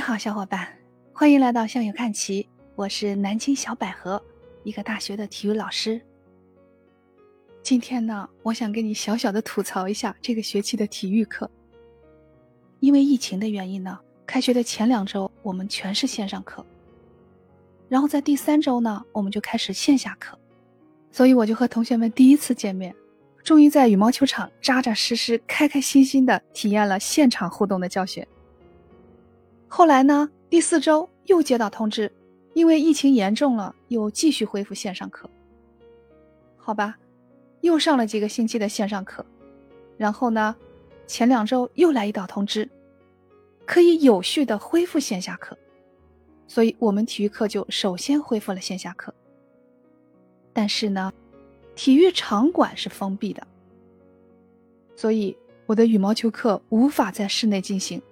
你好，小伙伴，欢迎来到向右看齐。我是南京小百合，一个大学的体育老师。今天呢，我想跟你小小的吐槽一下这个学期的体育课。因为疫情的原因呢，开学的前两周我们全是线上课，然后在第三周呢，我们就开始线下课，所以我就和同学们第一次见面，终于在羽毛球场扎扎实实、开开心心的体验了现场互动的教学。后来呢，第四周又接到通知，因为疫情严重了，又继续恢复线上课。好吧，又上了几个星期的线上课，然后呢？前两周又来一道通知，可以有序的恢复线下课，所以我们体育课就首先恢复了线下课。但是呢，体育场馆是封闭的，所以我的羽毛球课无法在室内进行。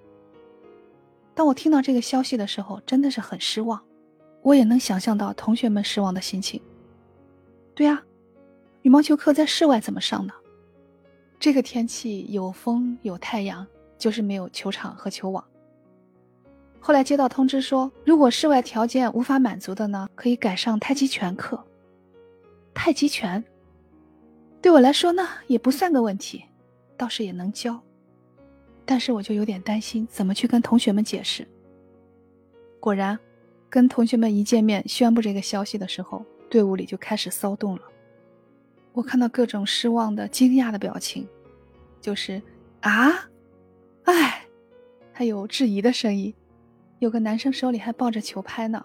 当我听到这个消息的时候，真的是很失望。我也能想象到同学们失望的心情。对呀，羽毛球课在室外怎么上呢？这个天气有风有太阳，就是没有球场和球网。后来接到通知说，如果室外条件无法满足的呢，可以改上太极拳课。太极拳对我来说呢，也不算个问题，倒是也能教。但是我就有点担心，怎么去跟同学们解释。果然，跟同学们一见面宣布这个消息的时候，队伍里就开始骚动了。我看到各种失望的、惊讶的表情，就是啊，哎，还有质疑的声音。有个男生手里还抱着球拍呢，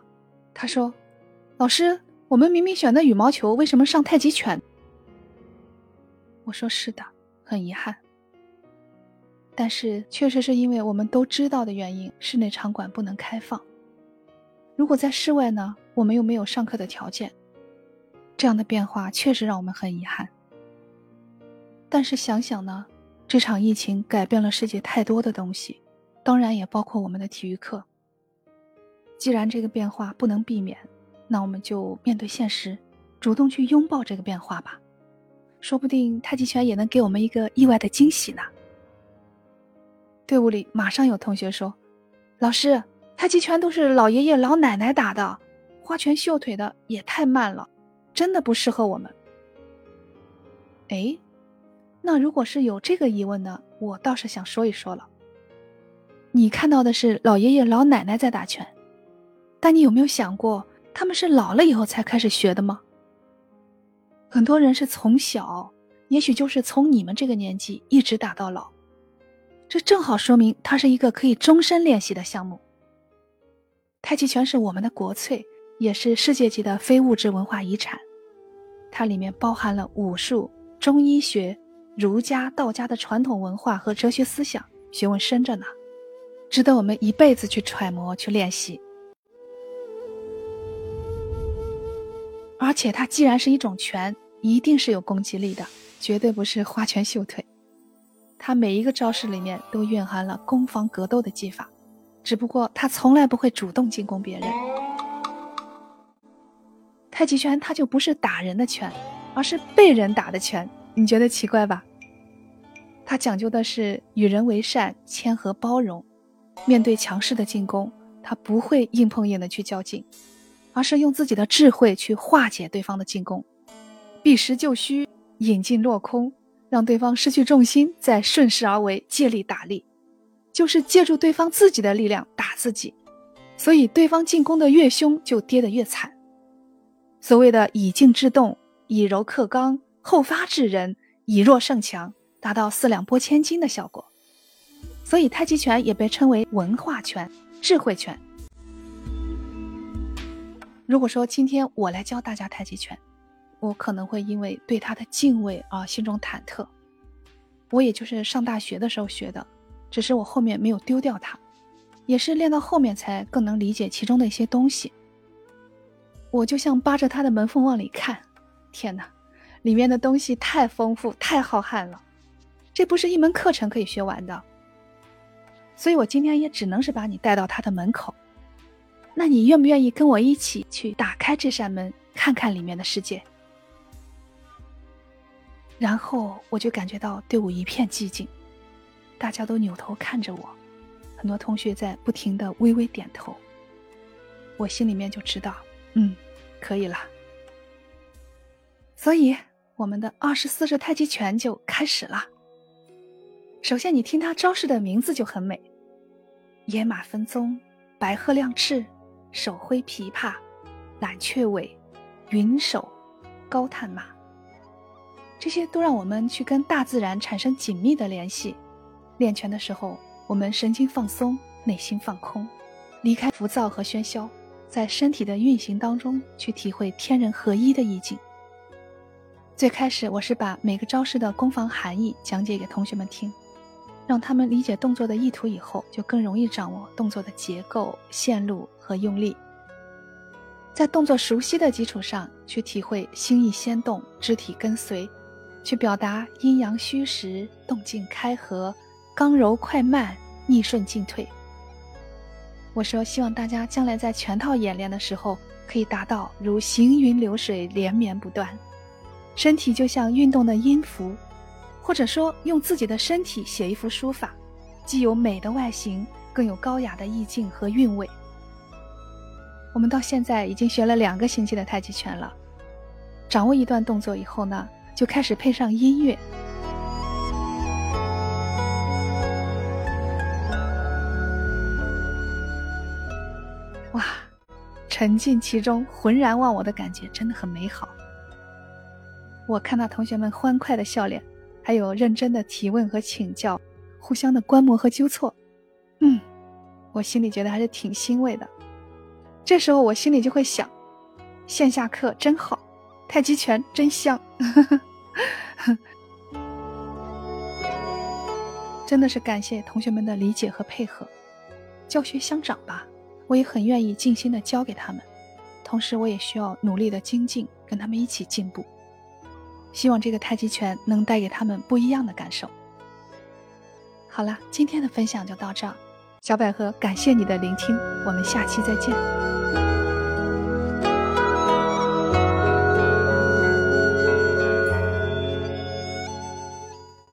他说：“老师，我们明明选的羽毛球，为什么上太极拳？”我说：“是的，很遗憾。但是确实是因为我们都知道的原因，室内场馆不能开放。如果在室外呢，我们又没有上课的条件。”这样的变化确实让我们很遗憾。但是想想呢，这场疫情改变了世界太多的东西，当然也包括我们的体育课。既然这个变化不能避免，那我们就面对现实，主动去拥抱这个变化吧。说不定太极拳也能给我们一个意外的惊喜呢。队伍里马上有同学说：“老师，太极拳都是老爷爷老奶奶打的，花拳绣腿的也太慢了。”真的不适合我们。哎，那如果是有这个疑问呢？我倒是想说一说了。你看到的是老爷爷老奶奶在打拳，但你有没有想过，他们是老了以后才开始学的吗？很多人是从小，也许就是从你们这个年纪一直打到老，这正好说明它是一个可以终身练习的项目。太极拳是我们的国粹。也是世界级的非物质文化遗产，它里面包含了武术、中医学、儒家、道家的传统文化和哲学思想，学问深着呢，值得我们一辈子去揣摩、去练习。而且它既然是一种拳，一定是有攻击力的，绝对不是花拳绣腿。他每一个招式里面都蕴含了攻防格斗的技法，只不过他从来不会主动进攻别人。太极拳它就不是打人的拳，而是被人打的拳，你觉得奇怪吧？它讲究的是与人为善、谦和包容。面对强势的进攻，他不会硬碰硬的去较劲，而是用自己的智慧去化解对方的进攻，避实就虚，引进落空，让对方失去重心，再顺势而为，借力打力，就是借助对方自己的力量打自己。所以对方进攻的越凶，就跌得越惨。所谓的以静制动，以柔克刚，后发制人，以弱胜强，达到四两拨千斤的效果。所以太极拳也被称为文化拳、智慧拳。如果说今天我来教大家太极拳，我可能会因为对他的敬畏而心中忐忑。我也就是上大学的时候学的，只是我后面没有丢掉它，也是练到后面才更能理解其中的一些东西。我就像扒着他的门缝往里看，天哪，里面的东西太丰富、太浩瀚了，这不是一门课程可以学完的。所以我今天也只能是把你带到他的门口。那你愿不愿意跟我一起去打开这扇门，看看里面的世界？然后我就感觉到队伍一片寂静，大家都扭头看着我，很多同学在不停的微微点头。我心里面就知道，嗯，可以了。所以我们的二十四式太极拳就开始了。首先，你听它招式的名字就很美：野马分鬃，白鹤亮翅，手挥琵琶，揽雀尾，云手，高探马。这些都让我们去跟大自然产生紧密的联系。练拳的时候，我们神经放松，内心放空，离开浮躁和喧嚣，在身体的运行当中去体会天人合一的意境。最开始，我是把每个招式的攻防含义讲解给同学们听，让他们理解动作的意图以后，就更容易掌握动作的结构、线路和用力。在动作熟悉的基础上，去体会心意先动，肢体跟随。去表达阴阳虚实、动静开合、刚柔快慢、逆顺进退。我说，希望大家将来在全套演练的时候，可以达到如行云流水、连绵不断，身体就像运动的音符，或者说用自己的身体写一幅书法，既有美的外形，更有高雅的意境和韵味。我们到现在已经学了两个星期的太极拳了，掌握一段动作以后呢？就开始配上音乐，哇，沉浸其中、浑然忘我的感觉真的很美好。我看到同学们欢快的笑脸，还有认真的提问和请教，互相的观摩和纠错，嗯，我心里觉得还是挺欣慰的。这时候我心里就会想，线下课真好。太极拳真香，真的是感谢同学们的理解和配合。教学相长吧，我也很愿意尽心的教给他们，同时我也需要努力的精进，跟他们一起进步。希望这个太极拳能带给他们不一样的感受。好了，今天的分享就到这儿，小百合感谢你的聆听，我们下期再见。